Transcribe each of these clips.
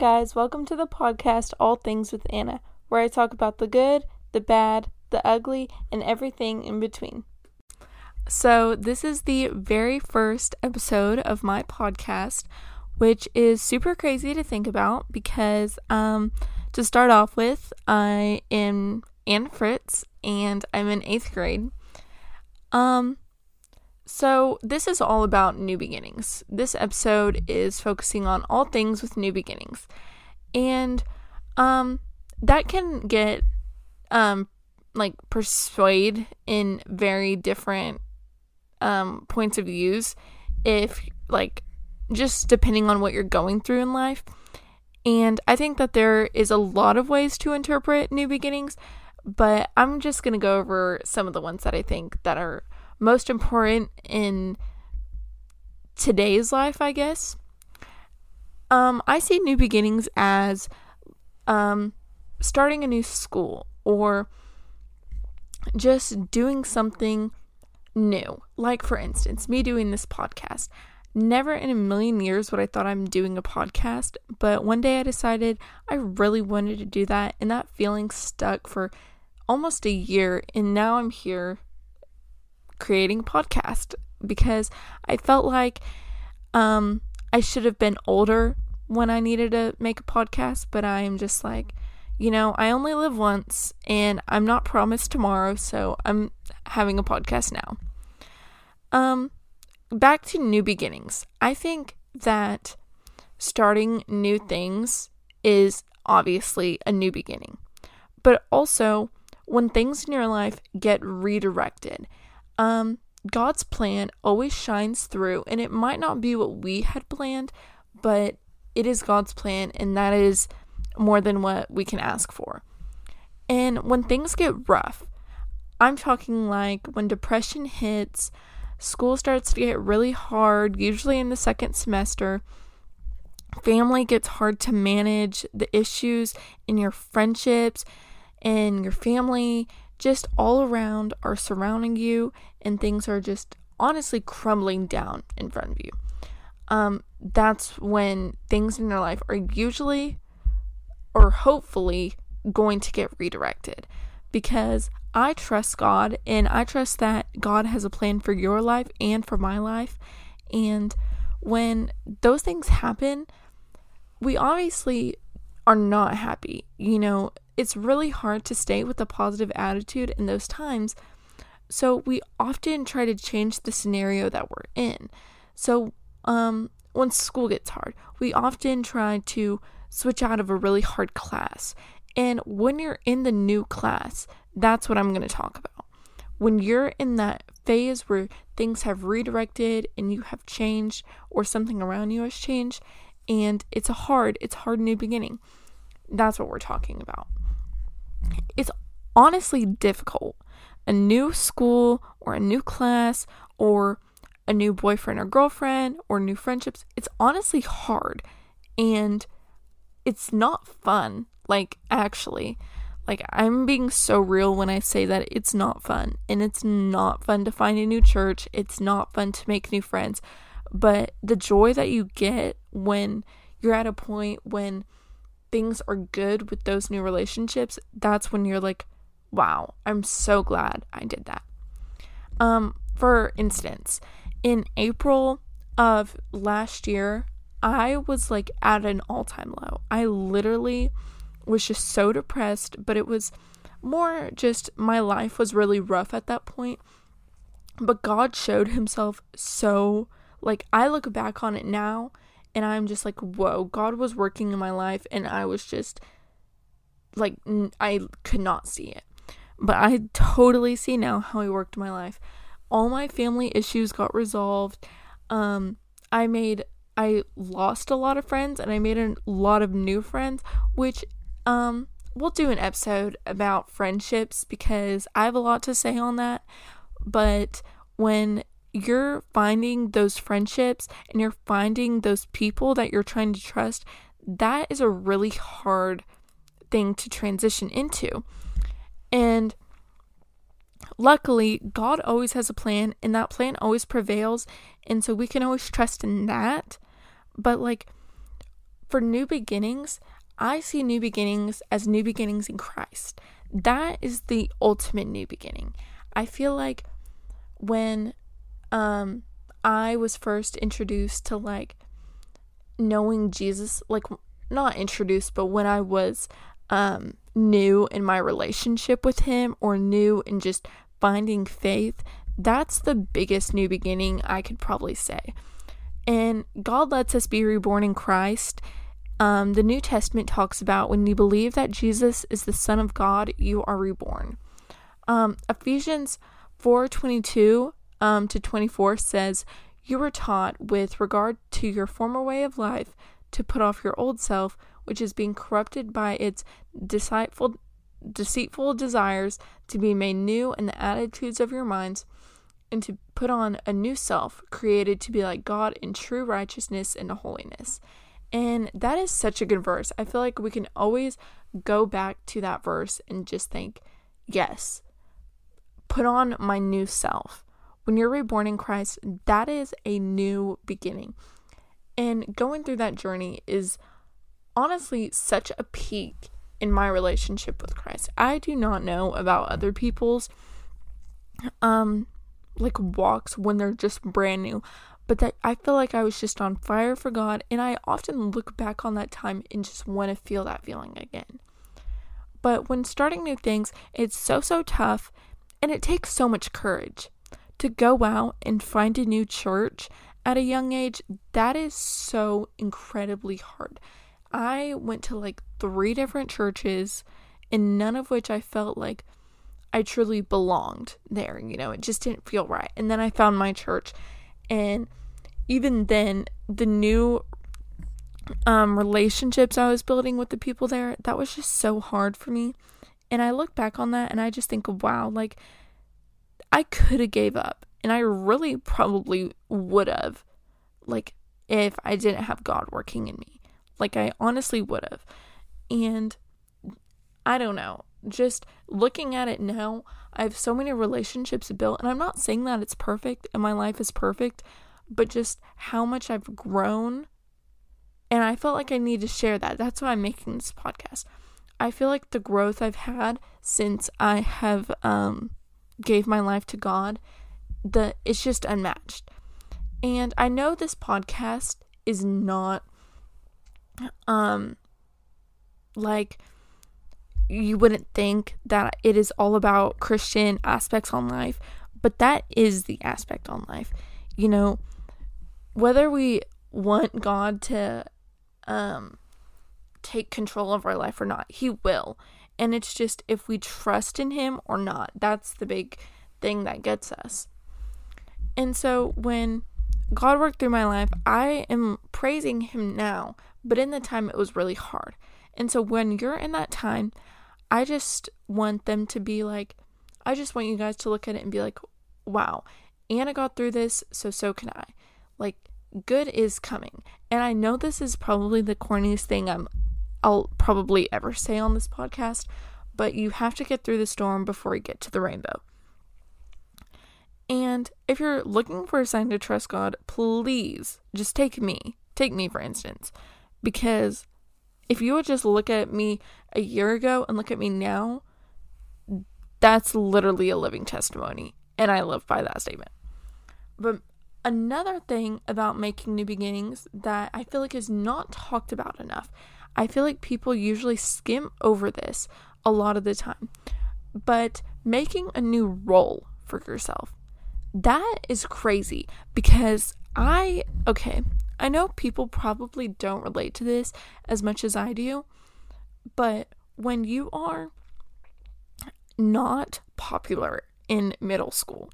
guys, welcome to the podcast All Things with Anna, where I talk about the good, the bad, the ugly, and everything in between. So, this is the very first episode of my podcast, which is super crazy to think about because, um, to start off with, I am Anna Fritz and I'm in eighth grade. Um, so, this is all about new beginnings. This episode is focusing on all things with new beginnings. And um that can get um like persuade in very different um points of views if like just depending on what you're going through in life. And I think that there is a lot of ways to interpret new beginnings, but I'm just going to go over some of the ones that I think that are most important in today's life, I guess. Um, I see new beginnings as um, starting a new school or just doing something new. Like, for instance, me doing this podcast. Never in a million years would I thought I'm doing a podcast, but one day I decided I really wanted to do that, and that feeling stuck for almost a year, and now I'm here creating a podcast because I felt like um, I should have been older when I needed to make a podcast, but I am just like, you know, I only live once and I'm not promised tomorrow, so I'm having a podcast now. Um back to new beginnings. I think that starting new things is obviously a new beginning. But also when things in your life get redirected um, God's plan always shines through, and it might not be what we had planned, but it is God's plan, and that is more than what we can ask for. And when things get rough, I'm talking like when depression hits, school starts to get really hard, usually in the second semester. Family gets hard to manage, the issues in your friendships and your family just all around are surrounding you and things are just honestly crumbling down in front of you. Um, that's when things in your life are usually or hopefully going to get redirected because I trust God and I trust that God has a plan for your life and for my life. And when those things happen, we obviously are not happy. You know, it's really hard to stay with a positive attitude in those times so we often try to change the scenario that we're in. So um, when school gets hard, we often try to switch out of a really hard class. And when you're in the new class, that's what I'm going to talk about. When you're in that phase where things have redirected and you have changed or something around you has changed and it's a hard, it's hard new beginning. That's what we're talking about. It's honestly difficult a new school or a new class or a new boyfriend or girlfriend or new friendships, it's honestly hard and it's not fun. Like, actually, like, I'm being so real when I say that it's not fun. And it's not fun to find a new church, it's not fun to make new friends. But the joy that you get when you're at a point when things are good with those new relationships, that's when you're like, wow, I'm so glad I did that. Um, for instance, in April of last year, I was like at an all time low. I literally was just so depressed, but it was more just my life was really rough at that point. But God showed himself so, like, I look back on it now and I'm just like, whoa, God was working in my life and I was just like, I could not see it. But I totally see now how he worked my life. All my family issues got resolved. Um, I made I lost a lot of friends and I made a lot of new friends, which um we'll do an episode about friendships because I have a lot to say on that. But when you're finding those friendships and you're finding those people that you're trying to trust, that is a really hard thing to transition into. And luckily, God always has a plan, and that plan always prevails. And so we can always trust in that. But, like, for new beginnings, I see new beginnings as new beginnings in Christ. That is the ultimate new beginning. I feel like when um I was first introduced to like knowing Jesus, like not introduced, but when I was um new in my relationship with him or new in just finding faith, that's the biggest new beginning I could probably say. And God lets us be reborn in Christ. Um, the New Testament talks about when you believe that Jesus is the Son of God, you are reborn. Um, Ephesians 4 22 um, to 24 says, You were taught with regard to your former way of life to put off your old self, which is being corrupted by its deceitful, deceitful desires, to be made new in the attitudes of your minds and to put on a new self created to be like God in true righteousness and holiness. And that is such a good verse. I feel like we can always go back to that verse and just think, yes, put on my new self. When you're reborn in Christ, that is a new beginning. And going through that journey is honestly such a peak in my relationship with Christ. I do not know about other people's um like walks when they're just brand new. But that I feel like I was just on fire for God and I often look back on that time and just want to feel that feeling again. But when starting new things, it's so so tough and it takes so much courage to go out and find a new church at a young age. That is so incredibly hard. I went to like three different churches and none of which I felt like I truly belonged there. You know, it just didn't feel right. And then I found my church, and even then, the new um, relationships I was building with the people there, that was just so hard for me. And I look back on that and I just think, wow, like I could have gave up. And I really probably would have, like, if I didn't have God working in me. Like, I honestly would have. And I don't know just looking at it now, I have so many relationships built, and I'm not saying that it's perfect and my life is perfect, but just how much I've grown. And I felt like I need to share that. That's why I'm making this podcast. I feel like the growth I've had since I have um, gave my life to God, the it's just unmatched. And I know this podcast is not um like you wouldn't think that it is all about Christian aspects on life, but that is the aspect on life. You know, whether we want God to um take control of our life or not, he will. And it's just if we trust in him or not. That's the big thing that gets us. And so when God worked through my life, I am praising him now, but in the time it was really hard. And so when you're in that time, I just want them to be like, I just want you guys to look at it and be like, wow, Anna got through this, so so can I. Like, good is coming. And I know this is probably the corniest thing I'm I'll probably ever say on this podcast, but you have to get through the storm before you get to the rainbow. And if you're looking for a sign to trust God, please just take me. Take me, for instance, because if you would just look at me a year ago and look at me now, that's literally a living testimony. And I live by that statement. But another thing about making new beginnings that I feel like is not talked about enough, I feel like people usually skim over this a lot of the time. But making a new role for yourself, that is crazy because I, okay, I know people probably don't relate to this as much as I do, but when you are not popular in middle school,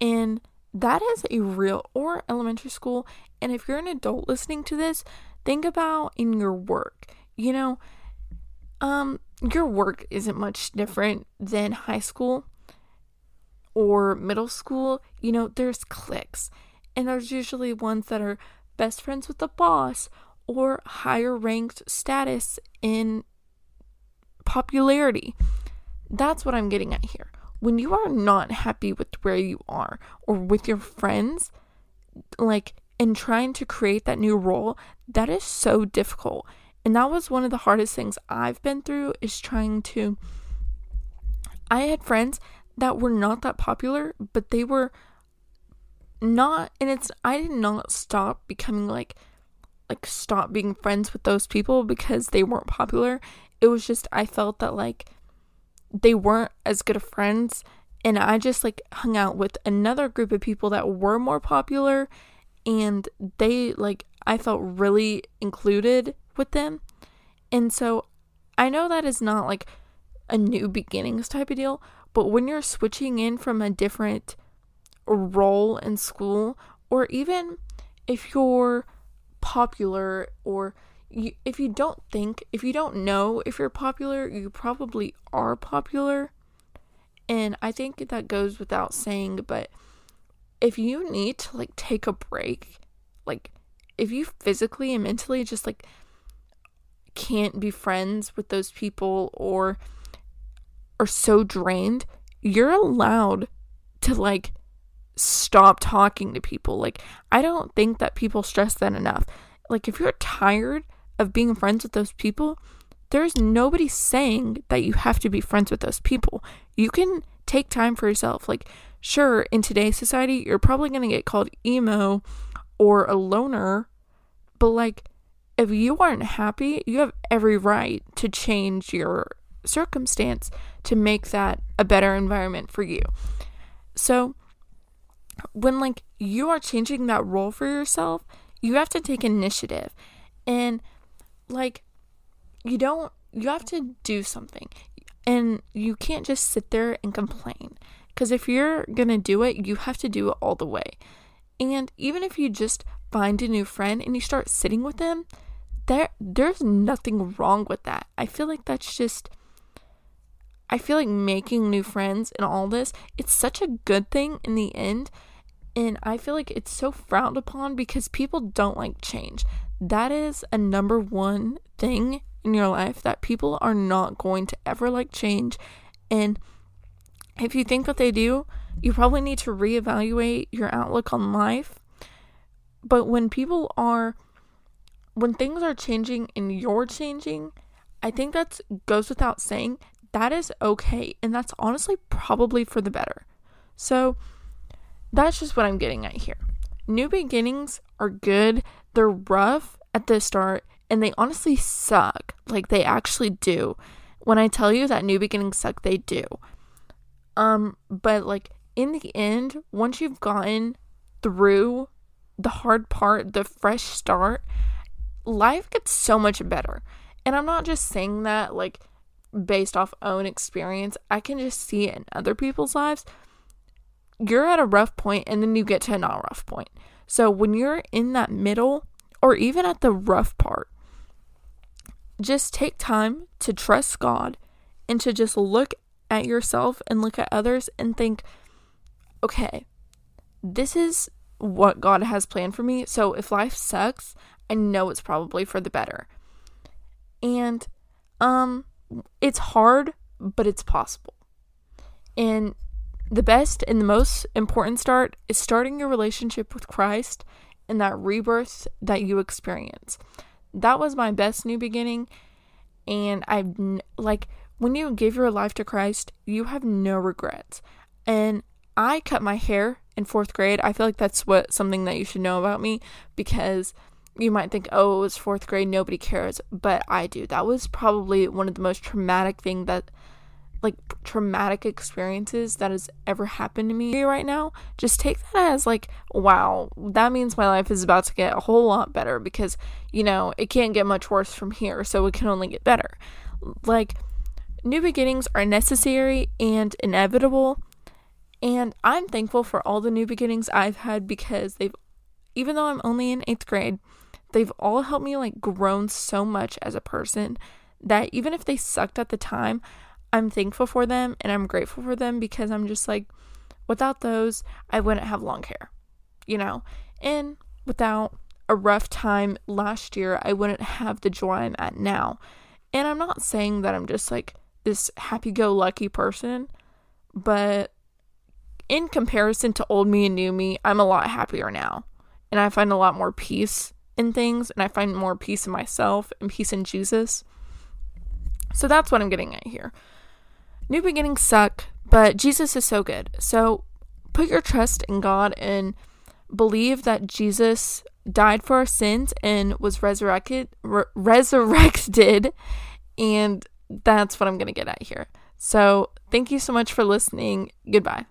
and that is a real, or elementary school, and if you're an adult listening to this, think about in your work. You know, um, your work isn't much different than high school or middle school. You know, there's cliques, and there's usually ones that are best friends with the boss, or higher ranked status in popularity. That's what I'm getting at here. When you are not happy with where you are or with your friends, like and trying to create that new role, that is so difficult. And that was one of the hardest things I've been through is trying to I had friends that were not that popular, but they were not and it's I did not stop becoming like like stop being friends with those people because they weren't popular. It was just I felt that like they weren't as good of friends and I just like hung out with another group of people that were more popular and they like I felt really included with them. And so I know that is not like a new beginnings type of deal, but when you're switching in from a different role in school or even if you're popular or you, if you don't think, if you don't know if you're popular, you probably are popular. And I think that goes without saying, but if you need to like take a break, like if you physically and mentally just like can't be friends with those people or are so drained, you're allowed to like stop talking to people. Like, I don't think that people stress that enough. Like, if you're tired of being friends with those people, there's nobody saying that you have to be friends with those people. You can take time for yourself. Like, sure, in today's society, you're probably going to get called emo or a loner, but like, if you aren't happy, you have every right to change your circumstance to make that a better environment for you. So, when like you are changing that role for yourself, you have to take initiative. And like you don't you have to do something. And you can't just sit there and complain. Cuz if you're going to do it, you have to do it all the way. And even if you just find a new friend and you start sitting with them, there there's nothing wrong with that. I feel like that's just I feel like making new friends and all this, it's such a good thing in the end. And I feel like it's so frowned upon because people don't like change. That is a number one thing in your life that people are not going to ever like change. And if you think that they do, you probably need to reevaluate your outlook on life. But when people are, when things are changing and you're changing, I think that goes without saying that is okay. And that's honestly probably for the better. So that's just what I'm getting at here. New beginnings are good, they're rough at the start, and they honestly suck. Like they actually do. When I tell you that new beginnings suck, they do. Um, but like in the end, once you've gotten through the hard part, the fresh start, life gets so much better. And I'm not just saying that like based off own experience, I can just see it in other people's lives. You're at a rough point and then you get to a not rough point. So when you're in that middle or even at the rough part, just take time to trust God and to just look at yourself and look at others and think, okay, this is what God has planned for me. So if life sucks, I know it's probably for the better. And um it's hard, but it's possible. And the best and the most important start is starting your relationship with Christ and that rebirth that you experience. That was my best new beginning. And I like when you give your life to Christ, you have no regrets. And I cut my hair in fourth grade. I feel like that's what something that you should know about me because you might think, oh, it was fourth grade, nobody cares, but I do. That was probably one of the most traumatic thing that, like, traumatic experiences that has ever happened to me right now. Just take that as like, wow, that means my life is about to get a whole lot better because you know it can't get much worse from here, so it can only get better. Like, new beginnings are necessary and inevitable. And I'm thankful for all the new beginnings I've had because they've, even though I'm only in eighth grade, they've all helped me like grown so much as a person that even if they sucked at the time, I'm thankful for them and I'm grateful for them because I'm just like without those, I wouldn't have long hair. You know? And without a rough time last year, I wouldn't have the joy I'm at now. And I'm not saying that I'm just like this happy go lucky person, but in comparison to old me and new me, I'm a lot happier now and I find a lot more peace in things and I find more peace in myself and peace in Jesus. So that's what I'm getting at here. New beginnings suck, but Jesus is so good. So put your trust in God and believe that Jesus died for our sins and was resurrected re- resurrected and that's what I'm going to get at here. So, thank you so much for listening. Goodbye.